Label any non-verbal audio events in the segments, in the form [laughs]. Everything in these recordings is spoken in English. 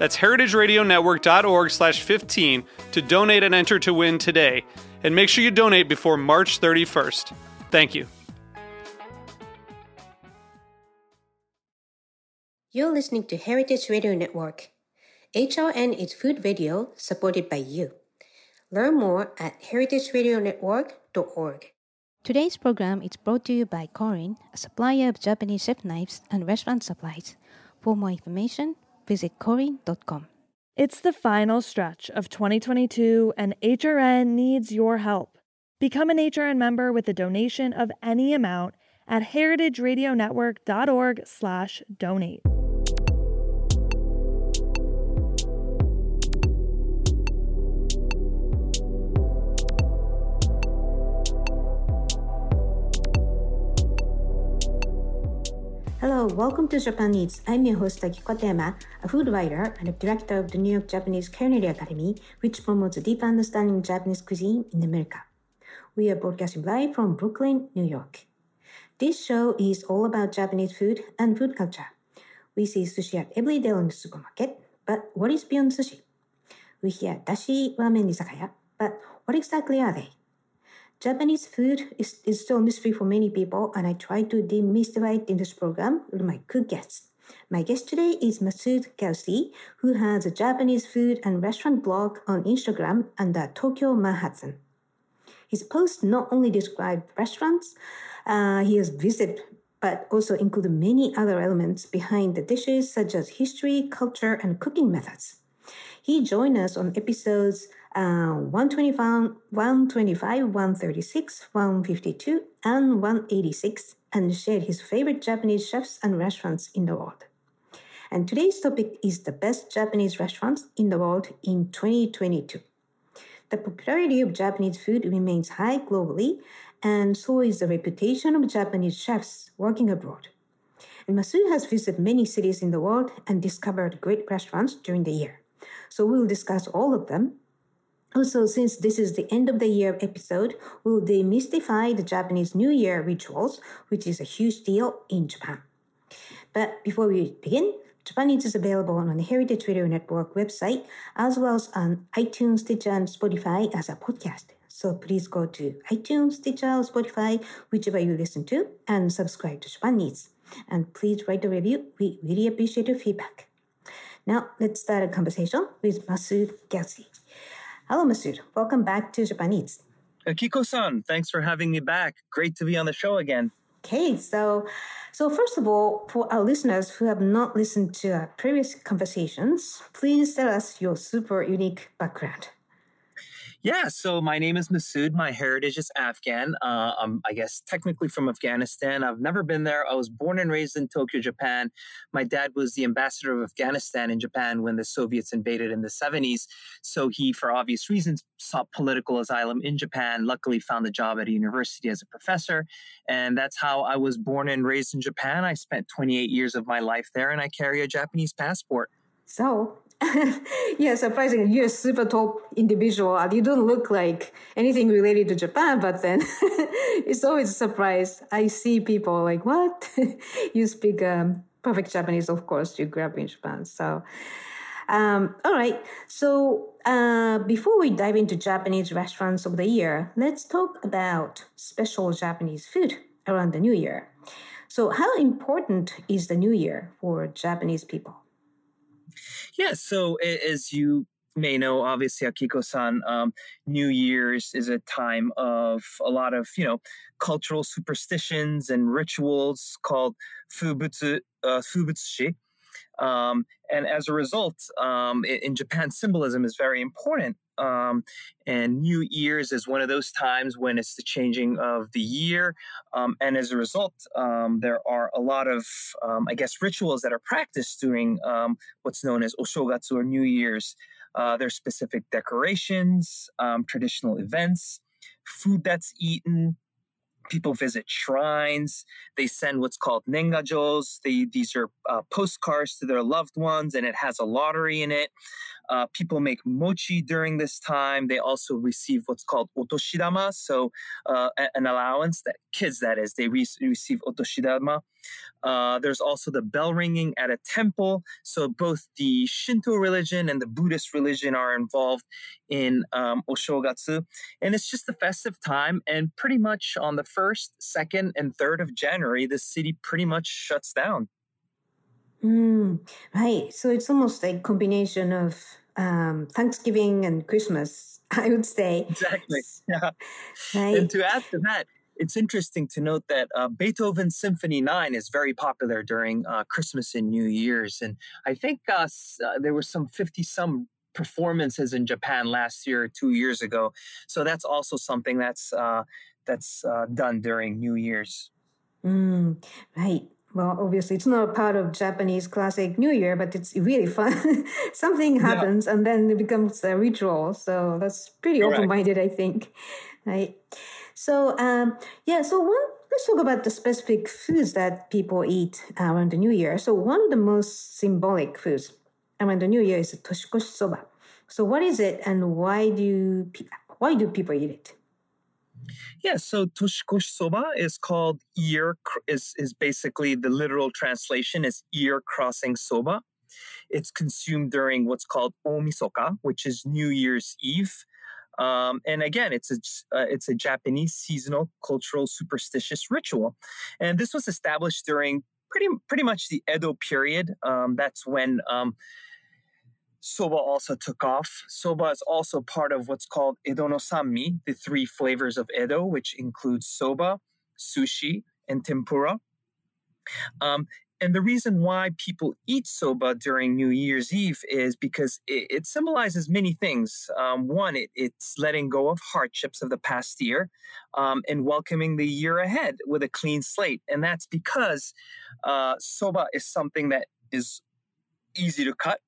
That's heritageradionetwork.org slash 15 to donate and enter to win today. And make sure you donate before March 31st. Thank you. You're listening to Heritage Radio Network. HRN is food radio supported by you. Learn more at heritageradionetwork.org. Today's program is brought to you by Korin, a supplier of Japanese chef knives and restaurant supplies. For more information, visit korin.com. It's the final stretch of 2022 and HRN needs your help. Become an HRN member with a donation of any amount at heritageradionetwork.org/donate. Hello, welcome to Japan. I'm your host Akiko Tema, a food writer and a director of the New York Japanese Culinary Academy, which promotes a deep understanding of Japanese cuisine in America. We are broadcasting live from Brooklyn, New York. This show is all about Japanese food and food culture. We see sushi at every day in the supermarket, but what is beyond sushi? We hear dashi ramen izakaya, but what exactly are they? Japanese food is, is still a mystery for many people, and I try to demystify it in this program with my good guests. My guest today is Massud Ghaussy, who has a Japanese food and restaurant blog on Instagram under Tokyo Manhattan. His posts not only describe restaurants uh, he has visited, but also include many other elements behind the dishes, such as history, culture, and cooking methods. He joined us on episodes uh, 125, 125, 136, 152, and 186, and shared his favorite Japanese chefs and restaurants in the world. And today's topic is the best Japanese restaurants in the world in 2022. The popularity of Japanese food remains high globally, and so is the reputation of Japanese chefs working abroad. And Massud has visited many cities in the world and discovered great restaurants during the year. So we'll discuss all of them also, since this is the end of the year episode, we'll demystify the Japanese New Year rituals, which is a huge deal in Japan. But before we begin, Japan Eats is available on the Heritage Radio Network website, as well as on iTunes, Stitcher, and Spotify as a podcast. So please go to iTunes, Stitcher, Spotify, whichever you listen to, and subscribe to Japan Eats. And please write a review. We really appreciate your feedback. Now, let's start a conversation with Massud Ghaussy. Hello, Massud. Welcome back to Japan Eats. Uh, Akiko-san, thanks for having me back. Great to be on the show again. Okay, so so first of all, for our listeners who have not listened to our previous conversations, please tell us your super unique background. Yeah, so my name is Massud. My heritage is Afghan. Uh, I'm, I guess, technically from Afghanistan. I've never been there. I was born and raised in Tokyo, Japan. My dad was the ambassador of Afghanistan in Japan when the Soviets invaded in the 70s. So he, for obvious reasons, sought political asylum in Japan. Luckily, found a job at a university as a professor. And that's how I was born and raised in Japan. I spent 28 years of my life there, and I carry a Japanese passport. So, [laughs] yeah, surprisingly, you're a super top individual. You don't look like anything related to Japan, but then [laughs] it's always a surprise. I see people like, what? [laughs] you speak um, perfect Japanese, of course, you grew up in Japan. So, um, all right. So, uh, before we dive into Japanese restaurants of the year, let's talk about special Japanese food around the new year. So, how important is the new year for Japanese people? Yeah, so as you may know, obviously, Akiko-san, um, New Year's is a time of a lot of, you know, cultural superstitions and rituals called fubutsu, uh, fubutsushi. Um, and as a result, um, in, in, Japan, symbolism is very important. Um, and New Year's is one of those times when it's the changing of the year. Um, and as a result, um, there are a lot of, um, I guess, rituals that are practiced during what's known as Oshogatsu or New Year's. Uh, there's specific decorations, traditional events, food that's eaten, people visit shrines. They send what's called nengajos. They, these are uh, postcards to their loved ones, and it has a lottery in it. Uh, people make mochi during this time. They also receive what's called otoshidama, so uh, an allowance that kids, that is, they re- receive otoshidama. Uh, there's also the bell ringing at a temple. So both the Shinto religion and the Buddhist religion are involved in um, Oshogatsu. And it's just a festive time. And pretty much on the 1st, 2nd, and 3rd of January, the city pretty much shuts down. Mm, right. So it's almost like combination of um, Thanksgiving and Christmas, [laughs] I would say. Exactly. Yeah. Right. And to add to that, it's interesting to note that uh, Beethoven's Symphony 9 is very popular during uh, Christmas and New Year's. And I think uh, uh there were some 50 some performances in Japan last year, two years ago. So that's also something that's uh, that's uh, done during New Year's. Mm, right. Well, obviously, it's not a part of Japanese classic New Year, but it's really fun. [laughs] Something happens yeah. and then it becomes a ritual. So that's pretty open minded, I think. Right. So, um, yeah, so one, let's talk about the specific foods that people eat around the New Year. So, one of the most symbolic foods around the New Year is toshikoshi soba. So, what is it and why do, why do people eat it? Yeah, so toshikoshi soba is called ear is is basically the literal translation is ear crossing soba. It's consumed during what's called omisoka, which is New Year's Eve. Um, and again, it's a uh, it's a Japanese seasonal cultural superstitious ritual, and this was established during pretty pretty much the Edo period. Um, that's when um, soba also took off. Soba is also part of what's called Edo no Sanmi, the three flavors of Edo, which includes soba, sushi, and tempura. Um, and the reason why people eat soba during New Year's Eve is because it, it symbolizes many things. Um, one, it, it's letting go of hardships of the past year um, and welcoming the year ahead with a clean slate. And that's because uh, soba is something that is easy to cut.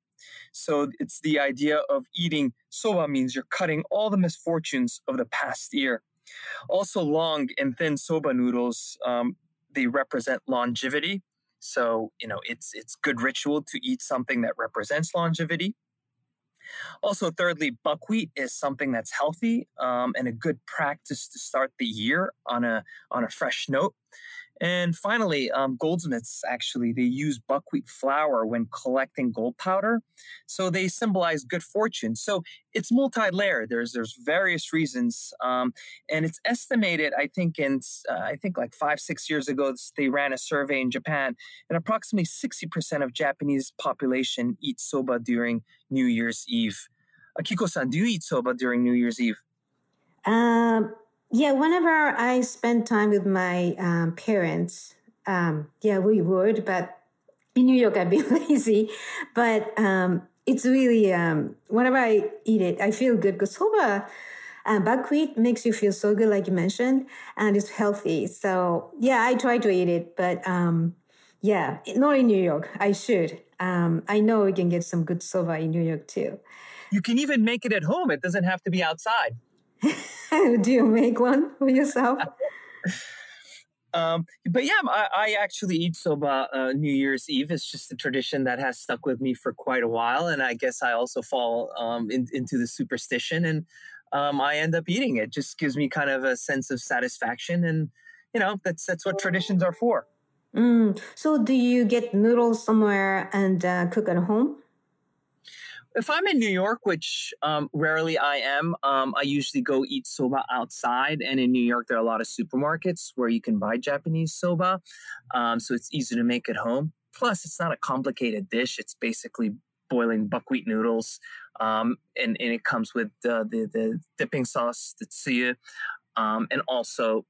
So it's the idea of eating soba means you're cutting all the misfortunes of the past year. Also, long and thin soba noodles, um, they represent longevity so, you know, it's it's good ritual to eat something that represents longevity. Also, thirdly, buckwheat is something that's healthy um, and a good practice to start the year on a on a fresh note. And finally, um, goldsmiths actually they use buckwheat flour when collecting gold powder, so they symbolize good fortune. So it's multi-layered. There's there's various reasons, um, and it's estimated. I think in uh, I think like five six years ago they ran a survey in Japan, and approximately sixty percent of Japanese population eat soba during New Year's Eve. Akiko-san, do you eat soba during New Year's Eve? Um, yeah, whenever I spend time with my um, parents, um, yeah, we would. But in New York, I'd be [laughs] lazy. But um, it's really um, whenever I eat it, I feel good because soba. Uh, buckwheat makes you feel so good, like you mentioned, and it's healthy. So yeah, I try to eat it, but um, yeah, not in New York. I should. Um, I know we can get some good soba in New York too. You can even make it at home. It doesn't have to be outside. [laughs] [laughs] Do you make one for yourself? [laughs] Um, but yeah, I, I, actually eat soba uh, New Year's Eve. It's just a tradition that has stuck with me for quite a while, and I guess I also fall um, in, into the superstition, and um, I end up eating it. Just gives me kind of a sense of satisfaction, and you know that's that's what traditions are for. Mm. So, do you get noodles somewhere and uh, cook at home? If I'm in New York, which um, rarely I am, um, I usually go eat soba outside. And in New York, there are a lot of supermarkets where you can buy Japanese soba. Um, so it's easy to make at home. Plus, it's not a complicated dish. It's basically boiling buckwheat noodles Um, and, and it comes with uh, the, the dipping sauce, the tsuyu, um, and also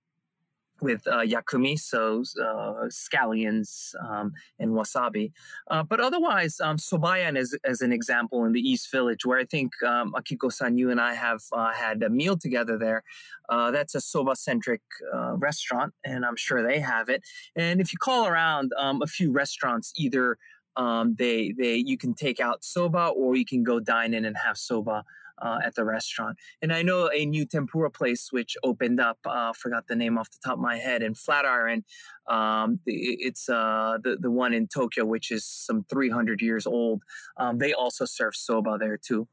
with uh, yakumi, so uh, scallions um, and wasabi. Uh, but otherwise, um, sobayan is as an example in the East Village, where I think um, Akiko-san, you and I have uh, had a meal together there. Uh, that's a soba-centric uh, restaurant, and I'm sure they have it. And if you call around um, a few restaurants, either um, they they you can take out soba or you can go dine in and have soba uh, at the restaurant. And I know a new tempura place which opened up. Uh, forgot the name off the top of my head. In Flatiron, um, it's uh, the the one in Tokyo, which is some 300 years old. Um, they also serve soba there too.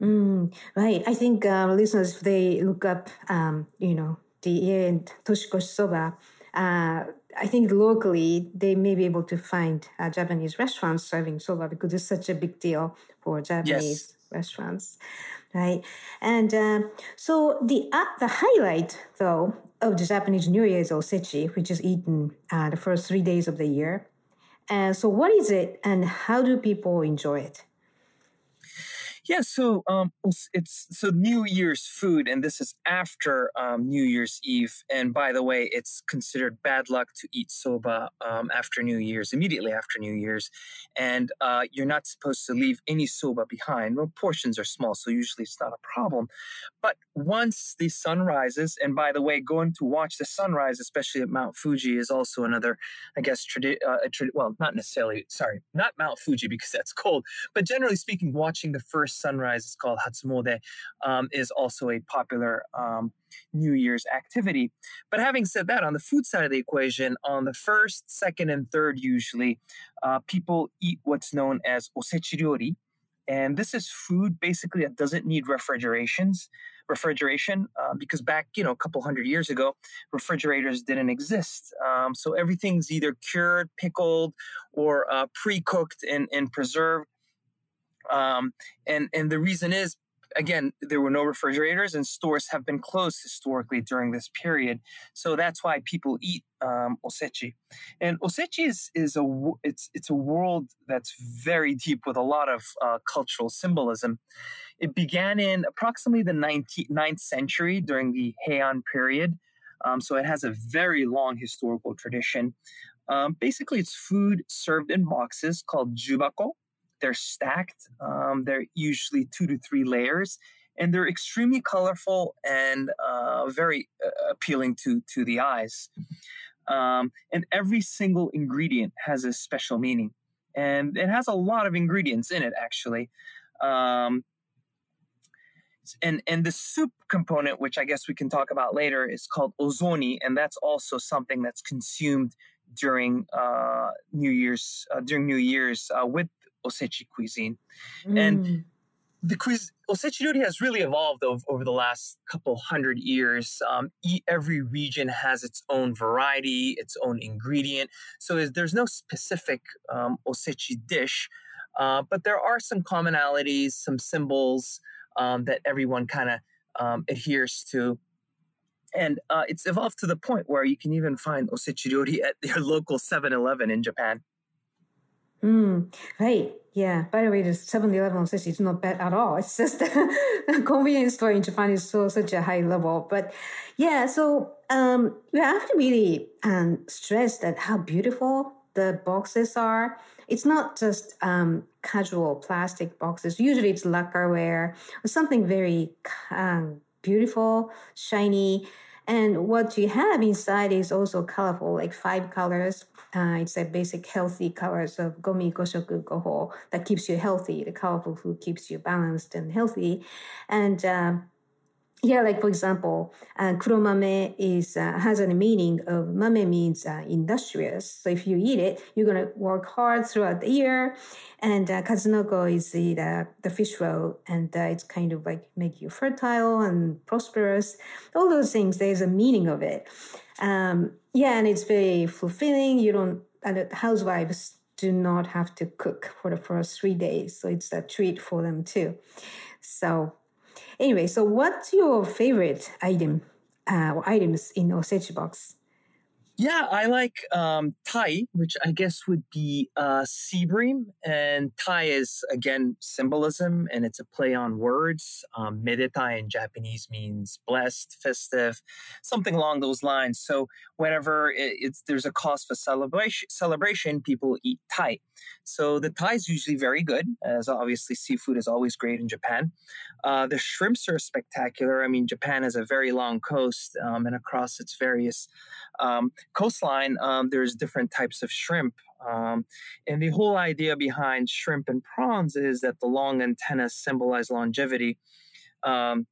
Mm, right. I think uh, listeners, if they look up, um, you know, the in Toshikoshi soba. Uh, I think locally they may be able to find uh, Japanese restaurants serving soba because it's such a big deal for Japanese yes. restaurants right? And uh, so the uh, the highlight though of the Japanese New Year is osechi, which is eaten uh, the first three days of the year. And so, what is it, and how do people enjoy it? Yeah, so um, it's so New Year's food, and this is after um, New Year's Eve. And by the way, it's considered bad luck to eat soba um, after New Year's, immediately after New Year's, and uh, you're not supposed to leave any soba behind. Well, portions are small, so usually it's not a problem. But once the sun rises, and by the way, going to watch the sunrise, especially at Mount Fuji, is also another, I guess, tradi- uh, well, not necessarily, sorry, not Mount Fuji because that's cold, but generally speaking, watching the first sunrise is called Hatsumode, um, is also a popular um, New Year's activity. But having said that, on the food side of the equation, on the first, second, and third, usually, uh, people eat what's known as osechi ryori. And this is food basically that doesn't need refrigerations refrigeration uh, because back you know a couple hundred years ago refrigerators didn't exist um, so everything's either cured pickled or uh, pre-cooked and, and preserved um, and and the reason is again there were no refrigerators and stores have been closed historically during this period. So that's why people eat um, osechi. And osechi is, is a it's it's a world that's very deep with a lot of uh, cultural symbolism. It began in approximately the 19th, 9th century during the heian period. Um, so it has a very long historical tradition. Um, basically it's food served in boxes called jubako they're stacked. Um, they're usually two to three layers, and they're extremely colorful and uh, very uh, appealing to to the eyes. Um, and every single ingredient has a special meaning, and it has a lot of ingredients in it actually. Um, and and the soup component, which I guess we can talk about later, is called ozoni, and that's also something that's consumed during uh, New Year's uh, during New Year's uh, with Osechi cuisine. Mm. And the quiz Osechi ryori has really evolved over, over the last couple hundred years. Um, every region has its own variety, its own ingredient. So there's no specific um, Osechi dish, uh, but there are some commonalities, some symbols um, that everyone kind of um, adheres to. And uh, it's evolved to the point where you can even find osechi ryori at your [laughs] local 7-Eleven in Japan. Mm, right. Yeah. By the way, the 7 Eleven says it's not bad at all. It's just [laughs] the convenience store in Japan is so such a high level. But yeah, so um, we have to really um, stress that how beautiful the boxes are. It's not just um, casual plastic boxes. Usually it's lacquerware or something very um, beautiful, shiny. And what you have inside is also colorful, like five colors. Uh, it's a basic healthy colors of gomi goshoku goho that keeps you healthy. The colorful food keeps you balanced and healthy. And uh, yeah, like for example, uh, kuromame is uh, has a meaning of mame means uh, industrious. So if you eat it, you're gonna work hard throughout the year. And uh, kazunoko is the the, the fish roe, and uh, it's kind of like make you fertile and prosperous. All those things. There's a meaning of it. Um, yeah, and it's very fulfilling. You don't. And housewives do not have to cook for the first three days, so it's a treat for them too. So Anyway, so what's your favorite item uh, or items in Osechi box? Yeah, I like um, tai, which I guess would be uh, bream. And tai is, again, symbolism, and it's a play on words. Um, medetai in Japanese means blessed, festive, something along those lines. So whenever it, it's there's a cause for celebration, celebration, people eat tai. So the tai is usually very good, as obviously seafood is always great in Japan. Uh, the shrimps are spectacular. I mean, Japan has a very long coast, um, and across its various um, coastline, um, there's different types of shrimp. Um, and the whole idea behind shrimp and prawns is that the long antennas symbolize longevity. Um,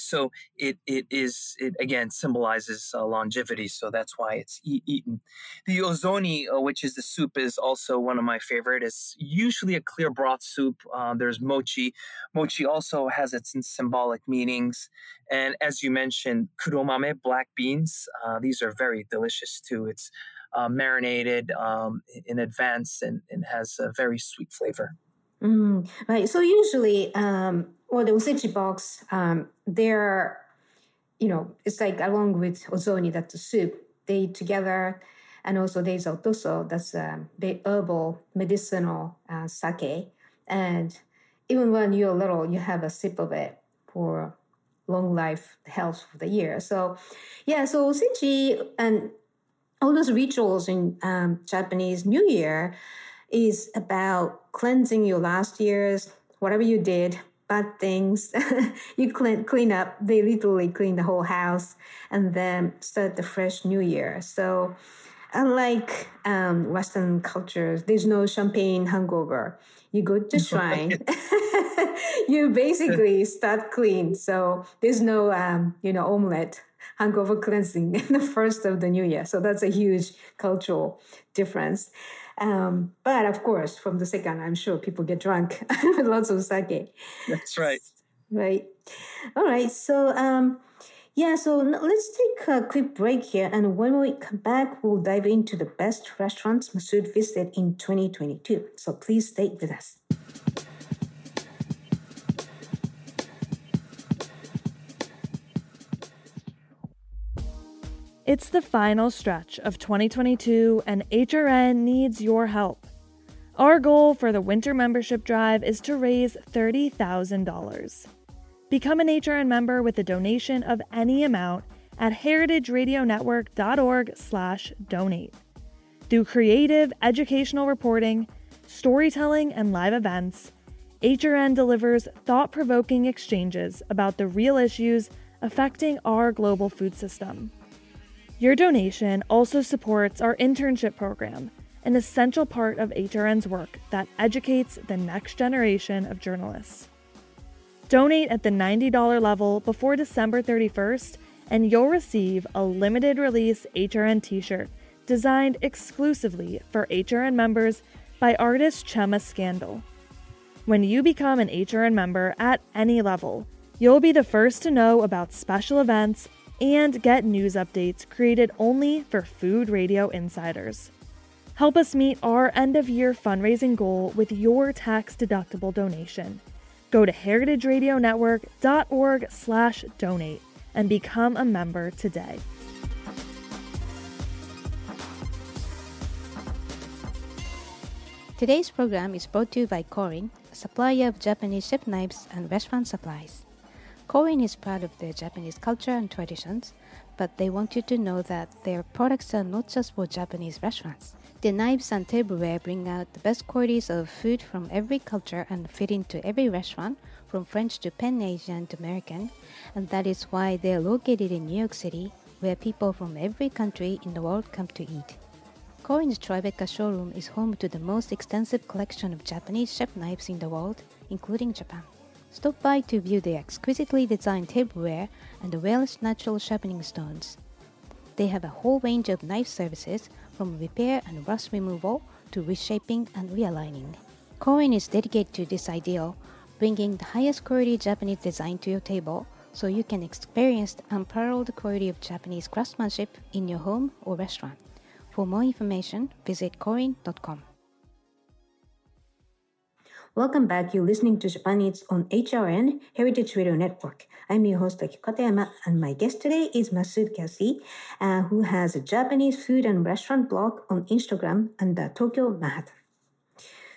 so it it is it again symbolizes uh, longevity so that's why it's e- eaten. The ozoni uh, which is the soup is also one of my favorite. It's usually a clear broth soup uh, there's mochi. Mochi also has its symbolic meanings and as you mentioned kuromame black beans uh, these are very delicious too. It's uh, marinated um, in advance and, and has a very sweet flavor Mm, right. So usually, um, well, the usechi box, um, they're, you know, it's like along with ozoni, that's the soup, they together, and also there's otoso, that's um, the herbal medicinal uh, sake. And even when you're little, you have a sip of it for long life health for the year. So, yeah, so usechi and all those rituals in um, Japanese New Year is about cleansing your last year's whatever you did bad things. [laughs] You clean clean up they literally clean the whole house and then start the fresh new year. So unlike um, western cultures there's no champagne hangover. You go to [laughs] shrine. [laughs] You basically start clean. So there's no um, you know omelette hangover cleansing in the first of the new year. So that's a huge cultural difference um, but of course, from the second, I'm sure people get drunk with [laughs] lots of sake. That's right. Right. All right. So, um, yeah, so let's take a quick break here. And when we come back, we'll dive into the best restaurants Massud visited in 2022. So please stay with us. It's the final stretch of 2022, and HRN needs your help. Our goal for the winter membership drive is to raise $30,000. Become an HRN member with a donation of any amount at heritageradionetwork.org/donate. Through creative educational reporting, storytelling, and live events, HRN delivers thought-provoking exchanges about the real issues affecting our global food system. Your donation also supports our internship program, an essential part of HRN's work that educates the next generation of journalists. Donate at the $90 level before December 31st, and you'll receive a limited release HRN t shirt designed exclusively for HRN members by artist Chema Scandal. When you become an HRN member at any level, you'll be the first to know about special events and get news updates created only for Food Radio insiders. Help us meet our end of year fundraising goal with your tax deductible donation. Go to heritageradionetwork.org/donate and become a member today. Today's program is brought to you by Korin, a supplier of Japanese chef knives and restaurant supplies. Korin is proud of their Japanese culture and traditions, but they want you to know that their products are not just for Japanese restaurants. The knives and tableware bring out the best qualities of food from every culture and fit into every restaurant, from French to Pan Asian to American, and that is why they are located in New York City, where people from every country in the world come to eat. Korin's Tribeca showroom is home to the most extensive collection of Japanese chef knives in the world, including Japan. Stop by to view the exquisitely designed tableware and the Welsh natural sharpening stones. They have a whole range of knife services from repair and rust removal to reshaping and realigning. Korin is dedicated to this ideal, bringing the highest quality Japanese design to your table so you can experience the unparalleled quality of Japanese craftsmanship in your home or restaurant. For more information, visit korin.com. Welcome back. You're listening to Japan Eats on HRN, Heritage Radio Network. I'm your host, Aki Katayama, and my guest today is Massud Ghaussy, uh, who has a Japanese food and restaurant blog on Instagram under Tokyo Manhattan.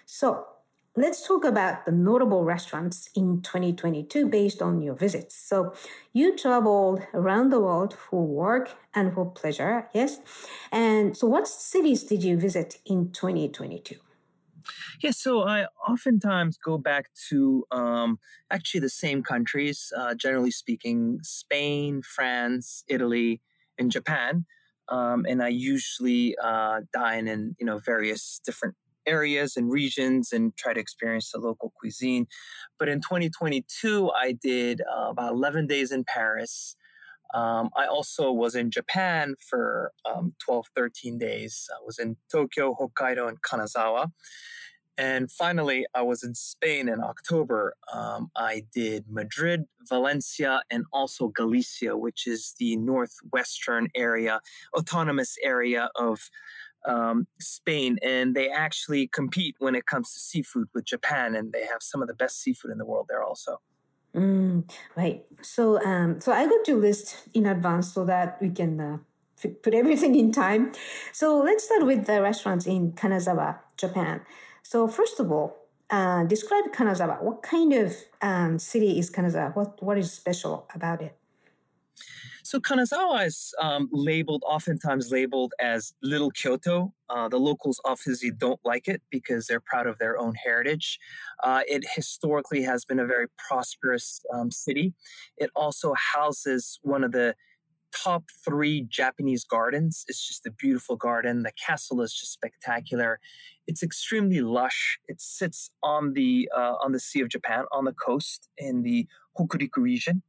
So, let's talk about the notable restaurants in 2022 based on your visits. So, you traveled around the world for work and for pleasure, yes? And so, what cities did you visit in 2022? Yeah, so I oftentimes go back to um, actually the same countries, uh, generally speaking, Spain, France, Italy, and Japan. Um, and I usually uh, dine in you know various different areas and regions and try to experience the local cuisine. But in 2022, I did uh, about 11 days in Paris. Um, I also was in Japan for um, 12, 13 days. I was in Tokyo, Hokkaido, and Kanazawa. And finally, I was in Spain in October. Um, I did Madrid, Valencia, and also Galicia, which is the northwestern area, autonomous area of um, Spain, and they actually compete when it comes to seafood with Japan, and they have some of the best seafood in the world there also. Mm, right. So, um, so I got to list in advance so that we can uh, put everything in time. So let's start with the restaurants in Kanazawa, Japan. So first of all, uh, describe Kanazawa. What kind of um, city is Kanazawa? What what is special about it? So Kanazawa is um, labeled, oftentimes labeled as Little Kyoto. Uh, the locals obviously don't like it because they're proud of their own heritage. Uh, it historically has been a very prosperous um, city. It also houses one of the top three Japanese gardens. It's just a beautiful garden. The castle is just spectacular. It's extremely lush. It sits on the uh, on the Sea of Japan, on the coast in the Hokuriku region.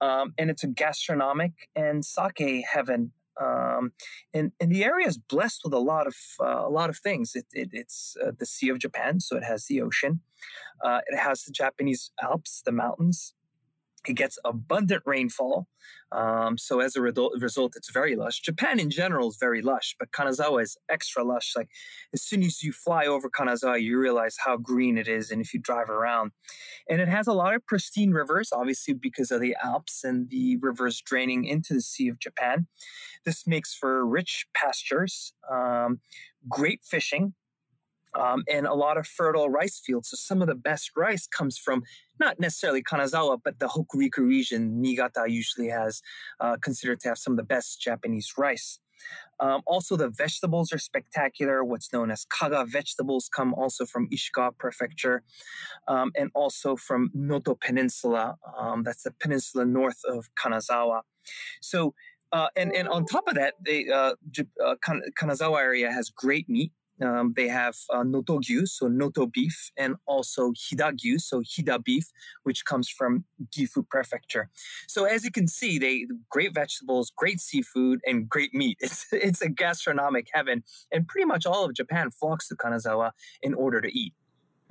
Um, and it's a gastronomic and sake heaven. Um, and, and the area is blessed with a lot of uh, a lot of things. It, it, it's uh, the Sea of Japan, so it has the ocean. Uh, it has the Japanese Alps, the mountains. It gets abundant rainfall. Um, so as a result, it's very lush. Japan in general is very lush, but Kanazawa is extra lush. Like as soon as you fly over Kanazawa, you realize how green it is. And if you drive around, and it has a lot of pristine rivers, obviously because of the Alps and the rivers draining into the Sea of Japan. This makes for rich pastures, um, great fishing, um, and a lot of fertile rice fields. So some of the best rice comes from not necessarily Kanazawa, but the Hokuriku region. Niigata usually has uh, considered to have some of the best Japanese rice. Um, also, the vegetables are spectacular. What's known as kaga vegetables come also from Ishikawa Prefecture um, and also from Noto Peninsula. Um, that's the peninsula north of Kanazawa. So, uh, and, and on top of that, the uh, uh, Kanazawa area has great meat. Um, they have uh, noto gyu, so noto beef, and also hida gyu, so hida beef, which comes from Gifu Prefecture. So as you can see, they great vegetables, great seafood, and great meat. [laughs] It's it's a gastronomic heaven, and pretty much all of Japan flocks to Kanazawa in order to eat.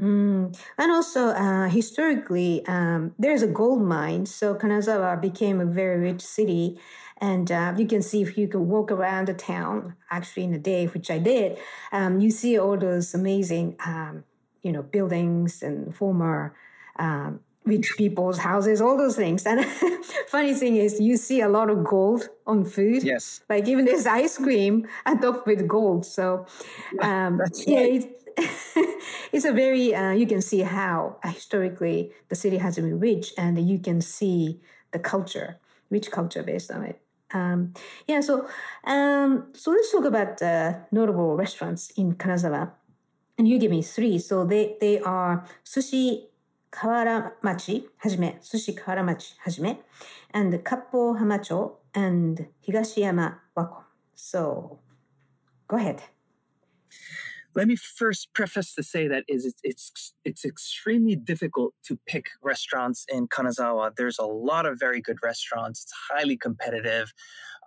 Mm. And also, uh, historically, um, there's a gold mine, so Kanazawa became a very rich city. And uh, you can see if you can walk around the town, actually in a day, which I did, um, you see all those amazing, um, you know, buildings and former um, rich people's houses, all those things. And [laughs] funny thing is, you see a lot of gold on food. Yes. Like even this ice cream [laughs] I topped with gold. So, [laughs] um, yeah, right. it's a very, uh, you can see how uh, historically the city has been rich and you can see the culture, rich culture based on it. Um, yeah, so um, so let's talk about uh, notable restaurants in Kanazawa. And you give me three. So they, they are Sushi Kawaramachi Hajime, Sushi Kawaramachi Hajime, and Kappo Hamacho and Higashiyama Wakon. So go ahead. Let me first preface to say that is it's, it's it's extremely difficult to pick restaurants in Kanazawa. There's a lot of very good restaurants. It's highly competitive.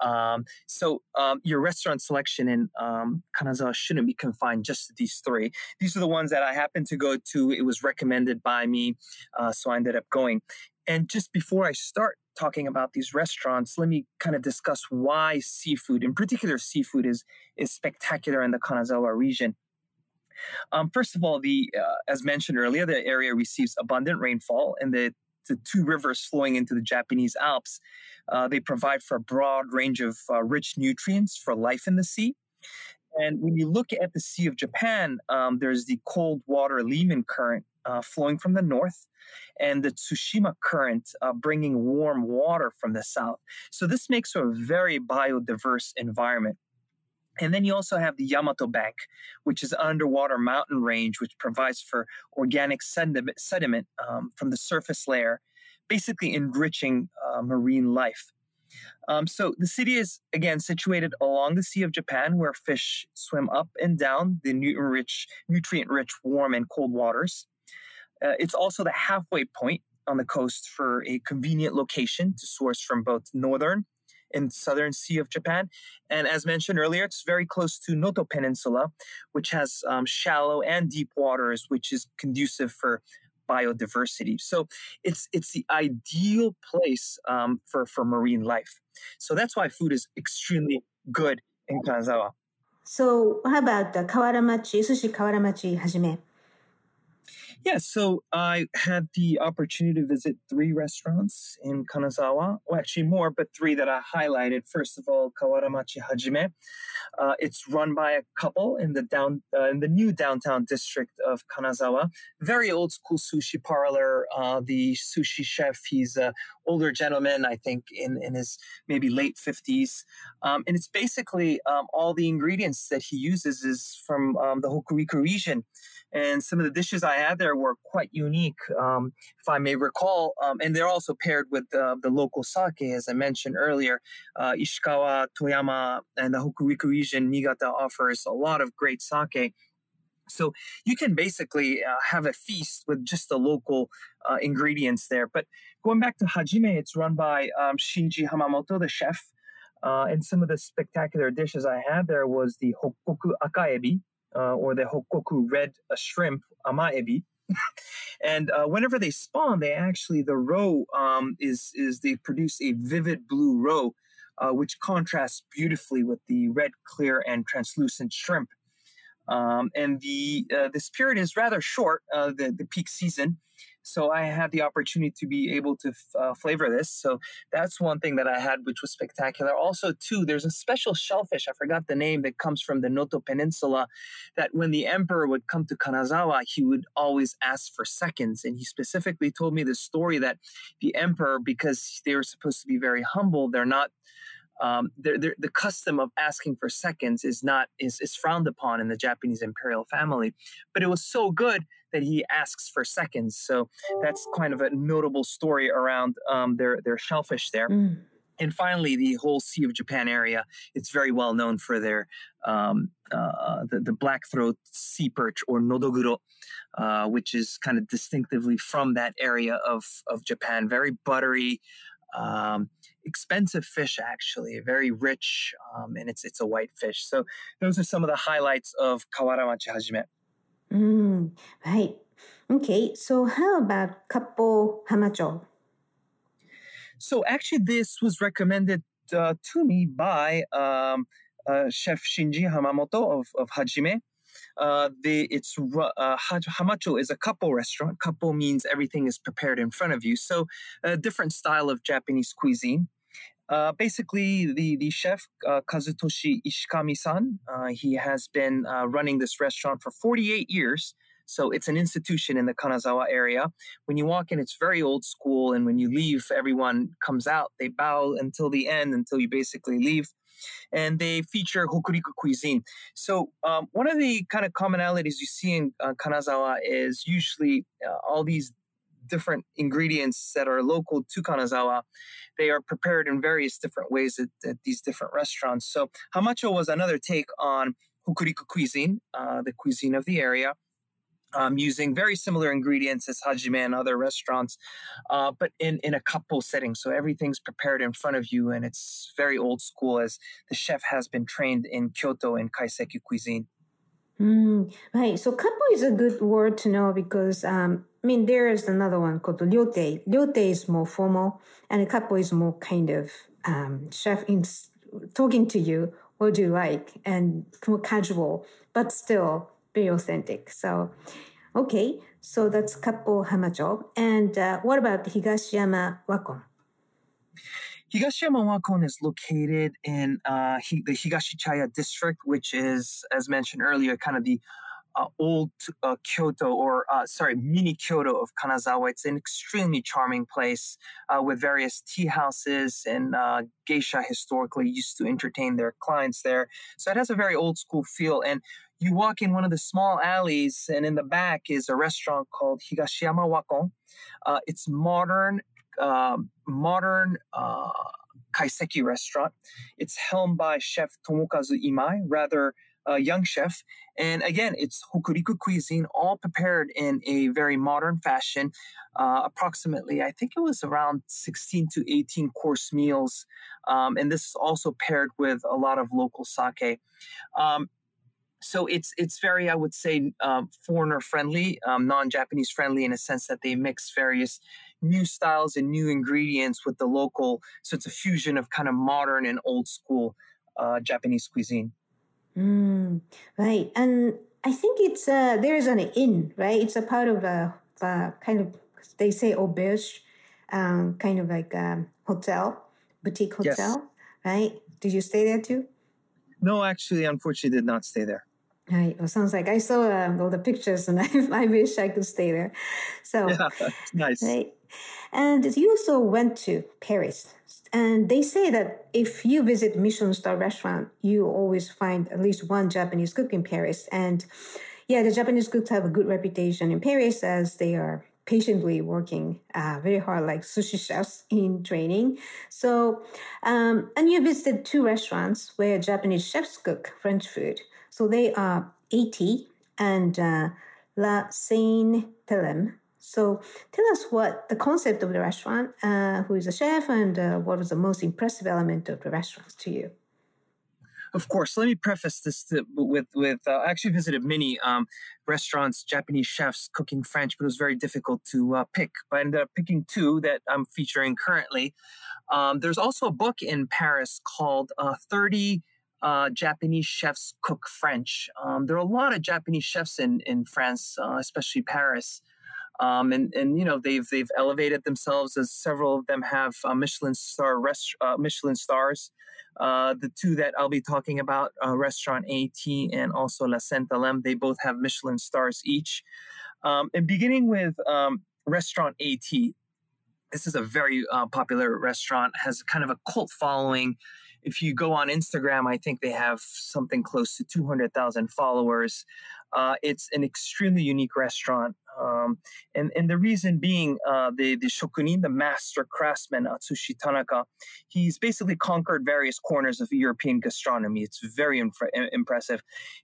Um, so um, your restaurant selection in um, Kanazawa shouldn't be confined just to these three. These are the ones that I happened to go to. It was recommended by me, uh, so I ended up going. And just before I start talking about these restaurants, let me kind of discuss why seafood, in particular seafood, is is spectacular in the Kanazawa region. Um, first of all, the uh, as mentioned earlier, the area receives abundant rainfall, and the the two rivers flowing into the Japanese Alps, uh, they provide for a broad range of uh, rich nutrients for life in the sea. And when you look at the Sea of Japan, um, there's the cold water Liman current uh, flowing from the north, and the Tsushima current uh, bringing warm water from the south. So this makes for a very biodiverse environment. And then you also have the Yamato Bank, which is an underwater mountain range, which provides for organic sediment, um, from the surface layer, basically enriching uh, marine life. Um, so the city is again situated along the Sea of Japan, where fish swim up and down the nutrient-rich, nutrient-rich warm and cold waters. Uh, it's also the halfway point on the coast for a convenient location to source from both northern and southern Sea of Japan. And as mentioned earlier, it's very close to Noto Peninsula, which has um, shallow and deep waters, which is conducive for biodiversity. So it's it's the ideal place um, for for marine life. So that's why food is extremely good in Kanazawa. So how about the Kawaramachi, Sushi Kawaramachi Hajime? Yeah, so I had the opportunity to visit three restaurants in Kanazawa. Well, actually more, but three that I highlighted. First of all, Kawaramachi Hajime. Uh, it's run by a couple in the down uh, in the new downtown district of Kanazawa. Very old school sushi parlor. Uh, the sushi chef, he's an older gentleman, I think, in in his maybe late fifties, um, and it's basically um, all the ingredients that he uses is from um, the Hokuriku region and some of the dishes I had there were quite unique, um, if I may recall. Um, and they're also paired with uh, the local sake, as I mentioned earlier. Uh, Ishikawa, Toyama, and the Hokuriku region, Niigata offers a lot of great sake. So you can basically uh, have a feast with just the local uh, ingredients there. But going back to Hajime, it's run by um, Shinji Hamamoto, the chef. Uh, and some of the spectacular dishes I had there was the Hokkoku Akaebi, uh, or the Hokkoku red shrimp, amaebi. [laughs] and uh, whenever they spawn, they actually the roe um, is is they produce a vivid blue roe, uh, which contrasts beautifully with the red, clear, and translucent shrimp. Um, and the uh, this period is rather short, uh, the the peak season, so I had the opportunity to be able to uh, flavor this. So that's one thing that I had, which was spectacular. Also, too, there's a special shellfish, I forgot the name, that comes from the Noto Peninsula, that when the emperor would come to Kanazawa, he would always ask for seconds. And he specifically told me the story that the emperor, because they were supposed to be very humble, they're not um, they're, they're, the custom of asking for seconds is not is, is frowned upon in the Japanese imperial family. But it was so good that he asks for seconds. So that's kind of a notable story around um, their their shellfish there. Mm. And finally, the whole Sea of Japan area, it's very well known for their um, uh, the, the black-throat sea perch or nodoguro, uh, which is kind of distinctively from that area of, of Japan. Very buttery, um, expensive fish actually, very rich, um, and it's it's a white fish. So those are some of the highlights of Kawaramachi Hajime. Mm, right. Okay. So how about Kappo Hamacho? So actually, this was recommended uh, to me by um, uh, Chef Shinji Hamamoto of, of Hajime. Uh, the it's uh, hamacho is a kappo restaurant. Kappo means everything is prepared in front of you. So a different style of Japanese cuisine. Uh, basically, the the chef uh, Kazutoshi Ishikami-san, uh, he has been uh, running this restaurant for 48 years. So it's an institution in the Kanazawa area. When you walk in, it's very old school, and when you leave, everyone comes out. They bow until the end, until you basically leave and they feature Hokuriku cuisine. So um, one of the kind of commonalities you see in uh, Kanazawa is usually uh, all these different ingredients that are local to Kanazawa. They are prepared in various different ways at, at these different restaurants. So hamacho was another take on Hokuriku cuisine, uh, the cuisine of the area um, using very similar ingredients as Hajime and other restaurants, uh, but in, in a kappo setting. So everything's prepared in front of you, and it's very old school as the chef has been trained in Kyoto in Kaiseki cuisine. Mm, right. So kappo is a good word to know because um, mean there is another one called ryotei. Ryotei is more formal, and kappo is more kind of um, chef in talking to you. What do you like? And more casual, but still very authentic. So, okay, so that's Kappo Hamacho. And uh, what about Higashiyama Wakon? Higashiyama Wakon is located in uh, the Higashichaya district, which is, as mentioned earlier, kind of the uh, old uh, Kyoto or uh, sorry, mini Kyoto of Kanazawa. It's an extremely charming place uh, with various tea houses and uh, geisha historically used to entertain their clients there. So it has a very old school feel. And you walk in one of the small alleys, and in the back is a restaurant called Higashiyama Wakon. Uh, it's modern, um, modern kaiseki restaurant. It's helmed by Chef Tomokazu Imai, rather a young chef. And again, it's Hokuriku cuisine, all prepared in a very modern fashion. Uh, approximately, I think it was around 16 to 18 course meals. Um, and this is also paired with a lot of local sake. Um, so it's it's very, I would say, um, foreigner friendly, um, non-Japanese friendly in a sense that they mix various new styles and new ingredients with the local. So it's a fusion of kind of modern and old school uh, Japanese cuisine. Mm, right. And I think it's uh, there is an inn, right? It's a part of a, a kind of they say auberge, um, kind of like a hotel, boutique hotel, yes. right? Did you stay there too? No, actually, unfortunately, did not stay there. Right. Well, sounds like I saw um, all the pictures, and [laughs] I, I wish I could stay there. So yeah, [laughs] nice. Right. And you also went to Paris. And they say that if you visit Michelin star restaurant, you always find at least one Japanese cook in Paris. And yeah, the Japanese cooks have a good reputation in Paris as they are patiently working uh, very hard, like sushi chefs in training. So, um, and you visited two restaurants where Japanese chefs cook French food. So they are AT and uh, La Scene Theleme. So tell us what the concept of the restaurant, uh, who is a chef, and uh, what was the most impressive element of the restaurant to you? Of course, let me preface this to, with with uh, I actually visited many um, restaurants, Japanese chefs cooking French, but it was very difficult to uh, pick. But I ended up picking two that I'm featuring currently. Um, there's also a book in Paris called uh, 30 uh, Japanese chefs cook French. Um, there are a lot of Japanese chefs in in France, uh, especially Paris. Um, and and you know they've they've elevated themselves as several of them have uh, Michelin star rest, uh, Michelin stars. Uh, the two that I'll be talking about, uh, Restaurant AT and also La Scene Theleme, they both have Michelin stars each. Um, and beginning with um, Restaurant AT, this is a very uh, popular restaurant, has kind of a cult following. If you go on Instagram, I think they have something close to 200,000 followers. Uh, it's an extremely unique restaurant. Um, and, and the reason being uh, the, the shokunin, the master craftsman Atsushi Tanaka, he's basically conquered various corners of European gastronomy. It's very impressive.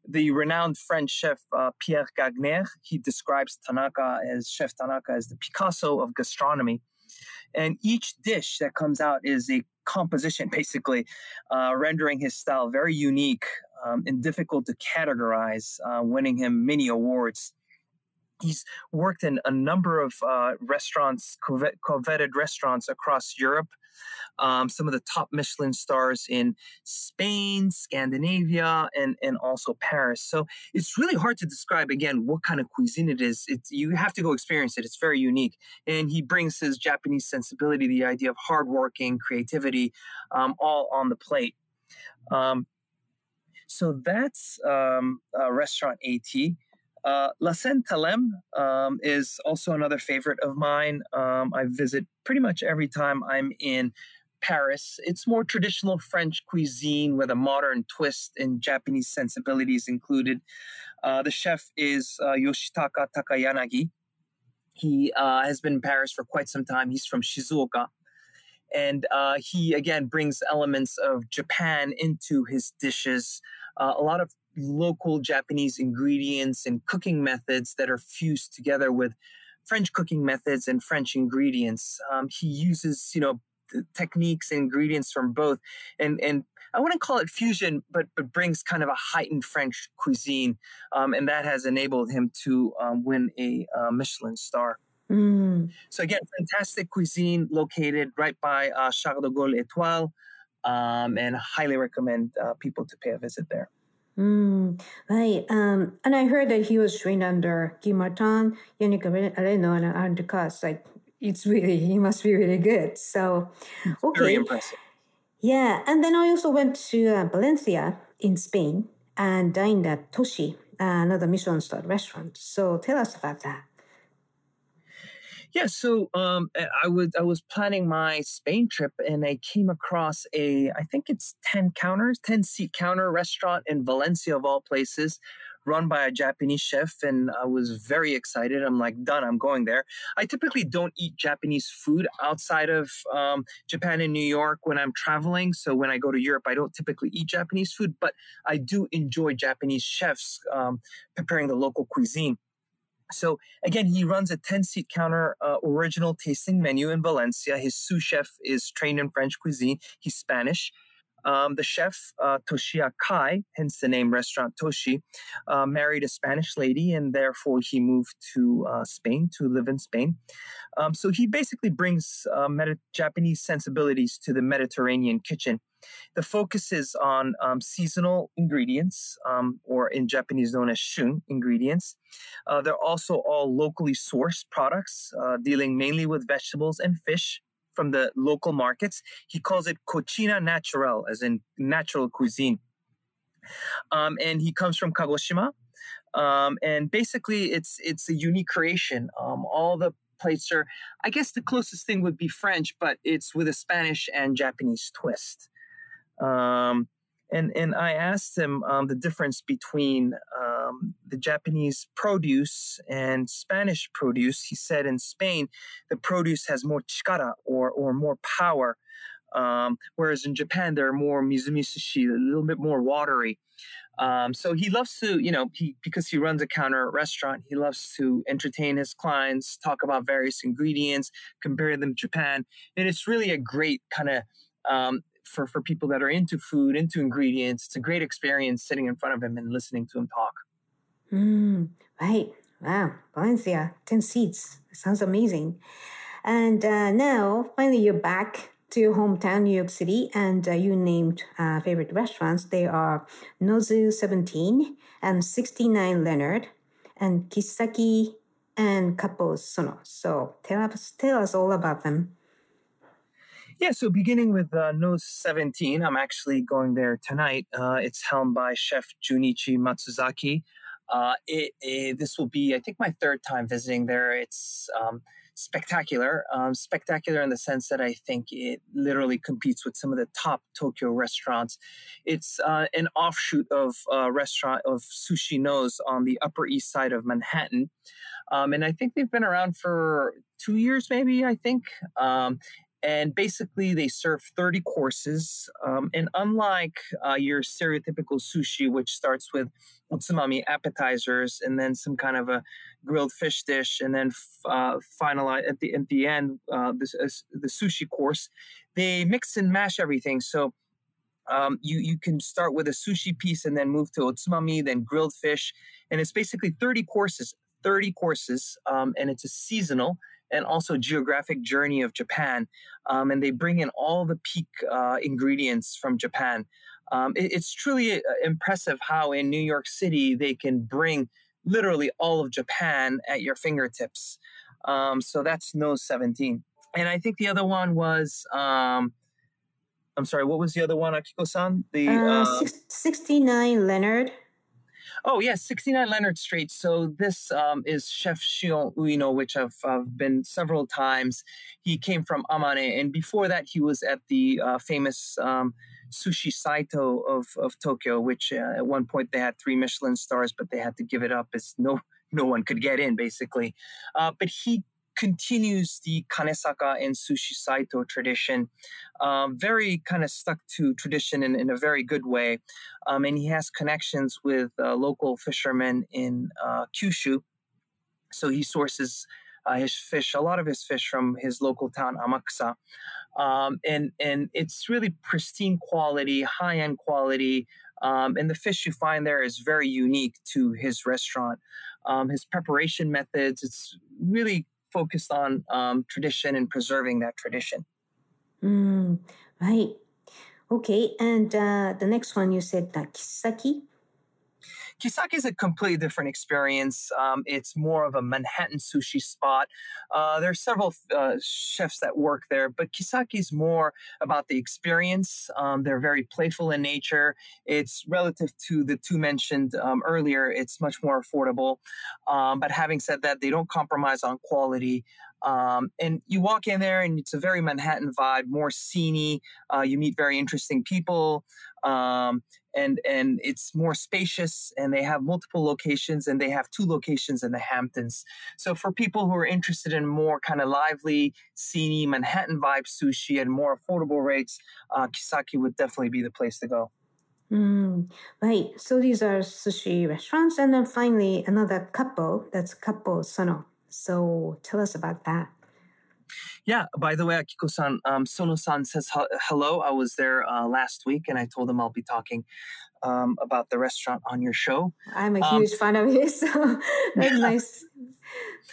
The renowned French chef uh, Pierre Gagnaire, he describes Tanaka as Chef Tanaka as the Picasso of gastronomy. And each dish that comes out is a composition, basically, uh, rendering his style very unique um, and difficult to categorize, uh, winning him many awards. He's worked in a number of uh, restaurants, coveted restaurants across Europe. Um, some of the top Michelin stars in Spain, Scandinavia, and, and also Paris. So it's really hard to describe again what kind of cuisine it is. It's you have to go experience it. It's very unique, and he brings his Japanese sensibility, the idea of hardworking, creativity, um, all on the plate. Um, so that's um, uh, restaurant AT. Uh, La Helene um, is also another favorite of mine. Um, I visit pretty much every time I'm in Paris. It's more traditional French cuisine with a modern twist and Japanese sensibilities included. Uh, the chef is uh, Yoshitaka Takayanagi. He uh, has been in Paris for quite some time. He's from Shizuoka. And uh, he, again, brings elements of Japan into his dishes. Uh, a lot of local Japanese ingredients and cooking methods that are fused together with French cooking methods and French ingredients. Um, he uses, you know, techniques and ingredients from both, and and I wouldn't call it fusion, but but brings kind of a heightened French cuisine, um, and that has enabled him to um, win a uh, Michelin star. Mm. So again, fantastic cuisine located right by uh, Charles de Gaulle Étoile, um, and highly recommend uh, people to pay a visit there. Mm, right. Um, and I heard that he was trained under Guy Martin, Yannick Alléno, and Alain Ducasse. Like, it's really, he must be really good. So, okay. Very impressive. Yeah. And then I also went to uh, Valencia in Spain and dined at Toshi, uh, another Michelin star restaurant. So, tell us about that. Yeah, so um, I was I was planning my Spain trip, and I came across a I think it's ten counters, ten seat counter restaurant in Valencia of all places, run by a Japanese chef, and I was very excited. I'm like, done, I'm going there. I typically don't eat Japanese food outside of um, Japan and New York when I'm traveling. So when I go to Europe, I don't typically eat Japanese food, but I do enjoy Japanese chefs um, preparing the local cuisine. So again, he runs a 10 seat counter uh, original tasting menu in Valencia. His sous chef is trained in French cuisine. He's Spanish. Um, the chef, uh, Toshia Kai, hence the name Restaurant Toshi, uh, married a Spanish lady and therefore he moved to uh, Spain to live in Spain. Um, so he basically brings uh, Japanese sensibilities to the Mediterranean kitchen. The focus is on um, seasonal ingredients, um, or in Japanese known as shun ingredients. Uh, they're also all locally sourced products, uh, dealing mainly with vegetables and fish from the local markets. He calls it cocina natural, as in natural cuisine. Um, and he comes from Kagoshima. Um, and basically, it's it's a unique creation. Um, all the plates are, I guess, the closest thing would be French, but it's with a Spanish and Japanese twist. Um, and and I asked him um, the difference between um, the Japanese produce and Spanish produce. He said in Spain, the produce has more chikara or or more power, um, whereas in Japan they're more mizumizushii, a little bit more watery. Um, so he loves to, you know, he because he runs a counter restaurant, he loves to entertain his clients, talk about various ingredients, compare them to Japan, and it's really a great kind of um, for for people that are into food, into ingredients. It's a great experience sitting in front of him and listening to him talk. Mm, right. Wow. Valencia, 10 seats. Sounds amazing. And uh, now, finally, you're back to your hometown, New York City, and uh, you named uh, favorite restaurants. They are Nozu 17 and 69 Leonard and Kissaki and Kappo Sono. So tell us, tell us all about them. Yeah, so beginning with uh, Nozu 17, I'm actually going there tonight. Uh, it's helmed by Chef Junichi Matsuzaki. Uh, it, it, this will be, I think, my third time visiting there. It's um, spectacular. Um, spectacular in the sense that I think it literally competes with some of the top Tokyo restaurants. It's uh, an offshoot of a restaurant of Sushi Noz on the Upper East Side of Manhattan. Um, and I think they've been around for two years, maybe, I think. Um, and basically they serve 30 courses um, and unlike uh, your stereotypical sushi which starts with otsumami appetizers and then some kind of a grilled fish dish and then uh, finalize at the at the end uh, this, uh, the sushi course they mix and mash everything. So um, you you can start with a sushi piece and then move to otsumami then grilled fish and it's basically 30 courses 30 courses um, and it's a seasonal and also geographic journey of Japan. Um, and they bring in all the peak uh, ingredients from Japan. Um, it, it's truly uh, impressive how in New York City they can bring literally all of Japan at your fingertips. Um, so that's Nozu 17. And I think the other one was, um, I'm sorry, what was the other one, Akiko san? The uh, uh 69 Leonard. Oh yes, 69 Leonard Street. So this um, is Chef Shion Uino, which I've, I've, been several times. He came from Amane, and before that, he was at the uh, famous um, Sushi Saito of, of Tokyo, which uh, at one point they had three Michelin stars, but they had to give it up as no no one could get in, basically. Uh, but he continues the Kanesaka and Sushi Saito tradition, um, very kind of stuck to tradition in, in a very good way. Um, and he has connections with uh, local fishermen in uh, Kyushu. So he sources uh, his fish, a lot of his fish from his local town, Amakusa. Um, and, and it's really pristine quality, high end quality. Um, and the fish you find there is very unique to his restaurant. Um, his preparation methods, it's really focused on um, tradition and preserving that tradition. Mm, right. Okay. And uh, the next one you said that Kissaki. Kissaki is a completely different experience. Um, it's more of a Manhattan sushi spot. Uh, there are several uh, chefs that work there, but Kissaki is more about the experience. Um, they're very playful in nature. It's relative to the two mentioned um, earlier. It's much more affordable. Um, but having said that, they don't compromise on quality. Um, and you walk in there, and it's a very Manhattan vibe, more sceney. Uh, you meet very interesting people, um, and and it's more spacious. And they have multiple locations, and they have two locations in the Hamptons. So for people who are interested in more kind of lively, sceney Manhattan vibe sushi at more affordable rates, uh, Kissaki would definitely be the place to go. Mm, right. So these are sushi restaurants, and then finally another Kappo. That's Kappo Sono. So tell us about that. Yeah, by the way, Akiko-san, um, Sono-san says hello. I was there uh, last week, and I told him I'll be talking um, about the restaurant on your show. I'm a um, huge fan of his, [laughs] so that's nice.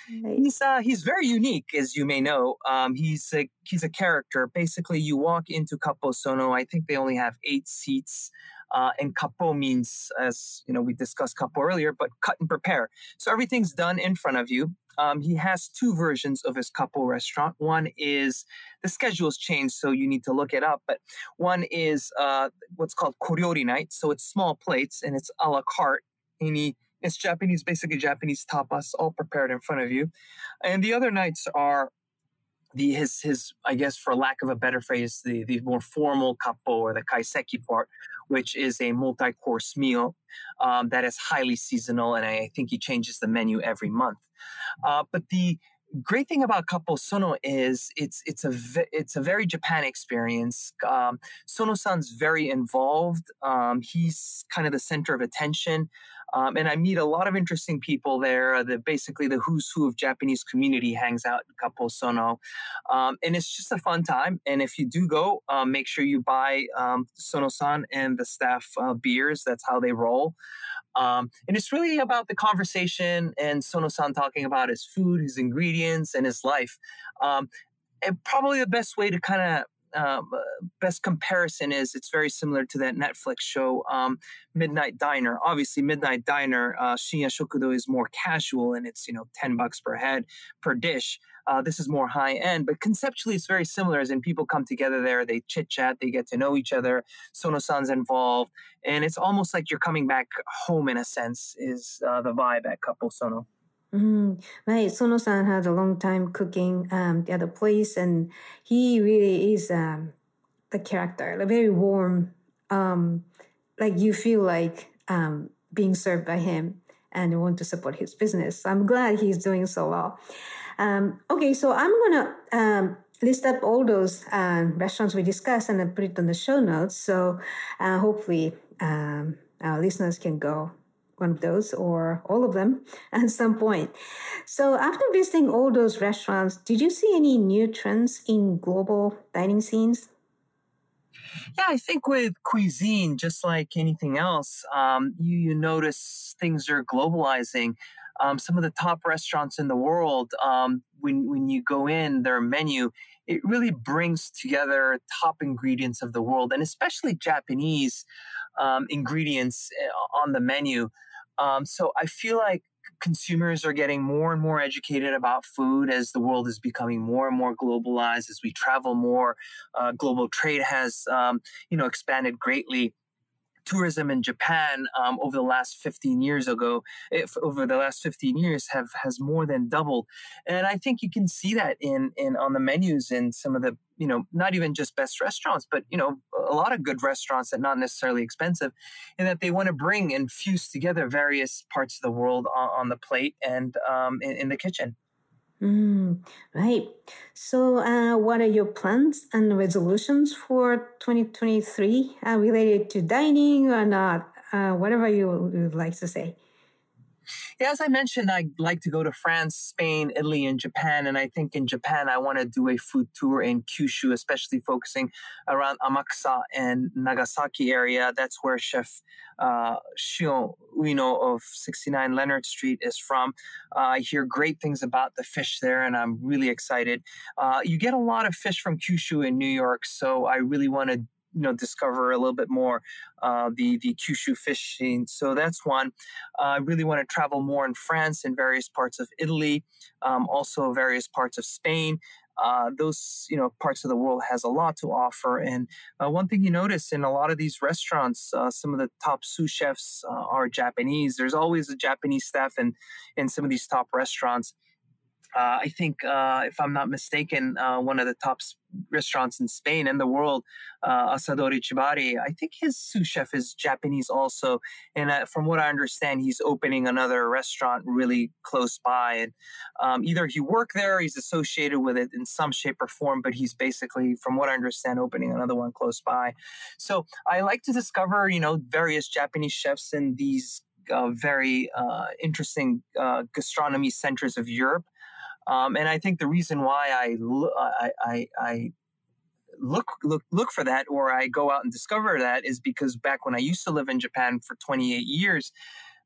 He's uh, he's very unique, as you may know. Um, he's a he's a character. Basically, you walk into Kappo Sono. I think they only have eight seats. Uh, and kappo means, as you know, we discussed kappo earlier, but cut and prepare. So everything's done in front of you. Um, he has two versions of his kappo restaurant. One is the schedule's changed, so you need to look it up. But one is uh, what's called koryori night. So it's small plates and it's a la carte. He, it's Japanese, basically Japanese tapas, all prepared in front of you. And the other nights are the his his I guess for lack of a better phrase, the the more formal kappo or the kaiseki part, which is a multi-course meal um, that is highly seasonal, and I think he changes the menu every month. Uh, but the great thing about Kappo Sono is it's it's a it's a very Japan experience. Um, Sono-san's very involved. Um, he's kind of the center of attention. Um, and I meet a lot of interesting people there. The basically the who's who of Japanese community hangs out in Kappo Sono, um, and it's just a fun time. And if you do go, um, make sure you buy um, Sono-san and the staff uh, beers. That's how they roll. Um, and it's really about the conversation and Sono-san talking about his food, his ingredients, and his life. Um, and probably the best way to kind of um, uh, best comparison is it's very similar to that Netflix show, um, Midnight Diner. Obviously, Midnight Diner, uh, Shinya Shokudo is more casual and it's, you know, 10 bucks per head per dish. Uh, this is more high end, but conceptually it's very similar as in people come together there, they chit chat, they get to know each other. Sono-san's involved, and it's almost like you're coming back home in a sense, is uh, the vibe at Kappo Sono. Mm, right. Sono-san had a long time cooking um, the other place, and he really is um, the character, like very warm. Um, like you feel like um, being served by him and want to support his business. I'm glad he's doing so well. Um, okay, so I'm gonna um, list up all those um, restaurants we discussed and then put it on the show notes. So uh, hopefully our listeners can go one of those or all of them [laughs] at some point. So, after visiting all those restaurants, did you see any new trends in global dining scenes? Yeah, I think with cuisine, just like anything else, um, you, you notice things are globalizing. Um, some of the top restaurants in the world, um, when, when you go in, their menu, it really brings together top ingredients of the world, and especially Japanese um, ingredients on the menu. Um, so I feel like consumers are getting more and more educated about food as the world is becoming more and more globalized as we travel more uh, global trade has um, you know expanded greatly tourism in Japan um, over the last 15 years ago, if over the last 15 years have has more than doubled. And I think you can see that in in on the menus in some of the you know not even just best restaurants, but you know a lot of good restaurants that not necessarily expensive, in that they want to bring and fuse together various parts of the world on, on the plate and um, in, in the kitchen. Mm, right. So, uh, what are your plans and resolutions for 2023 uh, related to dining or not? Uh, whatever you would like to say. Yeah, as I mentioned, I like to go to France, Spain, Italy, and Japan. And I think in Japan, I want to do a food tour in Kyushu, especially focusing around Amakusa and Nagasaki area. That's where Chef uh, Shion Uino of 69 Leonard Street is from. Uh, I hear great things about the fish there, and I'm really excited. Uh, you get a lot of fish from Kyushu in New York, so I really want to you know discover a little bit more uh, the the Kyushu fishing. So that's one. Uh, I really want to travel more in France and various parts of Italy, um, also various parts of Spain. Uh, those you know parts of the world has a lot to offer. And uh, one thing you notice in a lot of these restaurants, uh, some of the top sous chefs uh, are Japanese. There's always a Japanese staff in in some of these top restaurants. Uh, I think, uh, if I'm not mistaken, uh, one of the top restaurants in Spain and the world, uh, Asador Etxebarri, I think his sous chef is Japanese also. And uh, from what I understand, he's opening another restaurant really close by. And um, either he worked there, he's associated with it in some shape or form, but he's basically, from what I understand, opening another one close by. So I like to discover, you know, various Japanese chefs in these uh, very uh, interesting uh, gastronomy centers of Europe. Um, and I think the reason why I, I, I, I look look look for that or I go out and discover that is because back when I used to live in Japan for 28 years,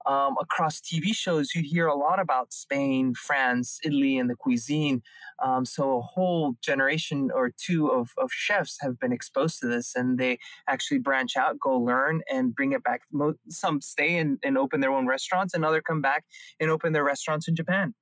um, across TV shows, you hear a lot about Spain, France, Italy, and the cuisine. Um, so a whole generation or two of, of chefs have been exposed to this, and they actually branch out, go learn, and bring it back. Some stay and, and open their own restaurants, and other come back and open their restaurants in Japan.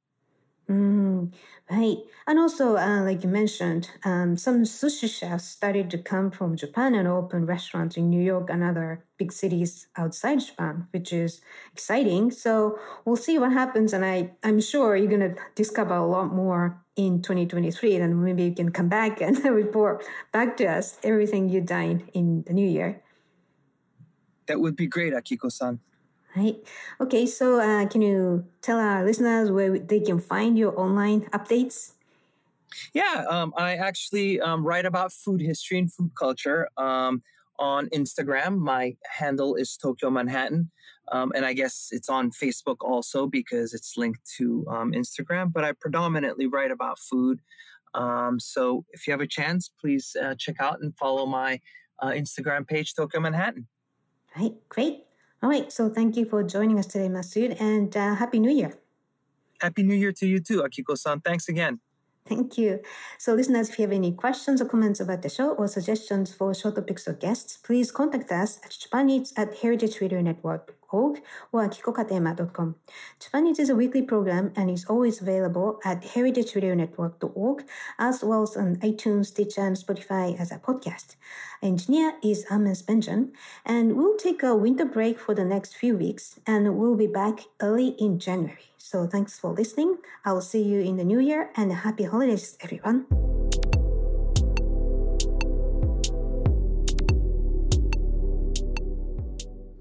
Mm, right. And also, uh, like you mentioned, um, some sushi chefs started to come from Japan and open restaurants in New York and other big cities outside Japan, which is exciting. So we'll see what happens. And I, I'm sure you're going to discover a lot more in 2023. And maybe you can come back and [laughs] report back to us everything you dined in the new year. That would be great, Akiko san. Right. Okay. So, uh, can you tell our listeners where they can find your online updates? Yeah, um, I actually um, write about food history and food culture um, on Instagram. My handle is Tokyo Manhattan. Um, and I guess it's on Facebook also because it's linked to um, Instagram. But I predominantly write about food. Um, so if you have a chance, please uh, check out and follow my uh, Instagram page, Tokyo Manhattan. Right. Great. All right. So thank you for joining us today, Massud, and uh, Happy New Year. Happy New Year to you too, Akiko san. Thanks again. Thank you. So, listeners, if you have any questions or comments about the show or suggestions for show topics or guests, please contact us at Japan Eats at heritageradionetwork.org or akikokatayama.com. Japanese is a weekly program and is always available at heritageradionetwork.org as well as on iTunes, Stitcher, and Spotify as a podcast. Engineer is Ahmed Benjan, and we'll take a winter break for the next few weeks and we'll be back early in January. So thanks for listening. I will see you in the new year and happy holidays, everyone.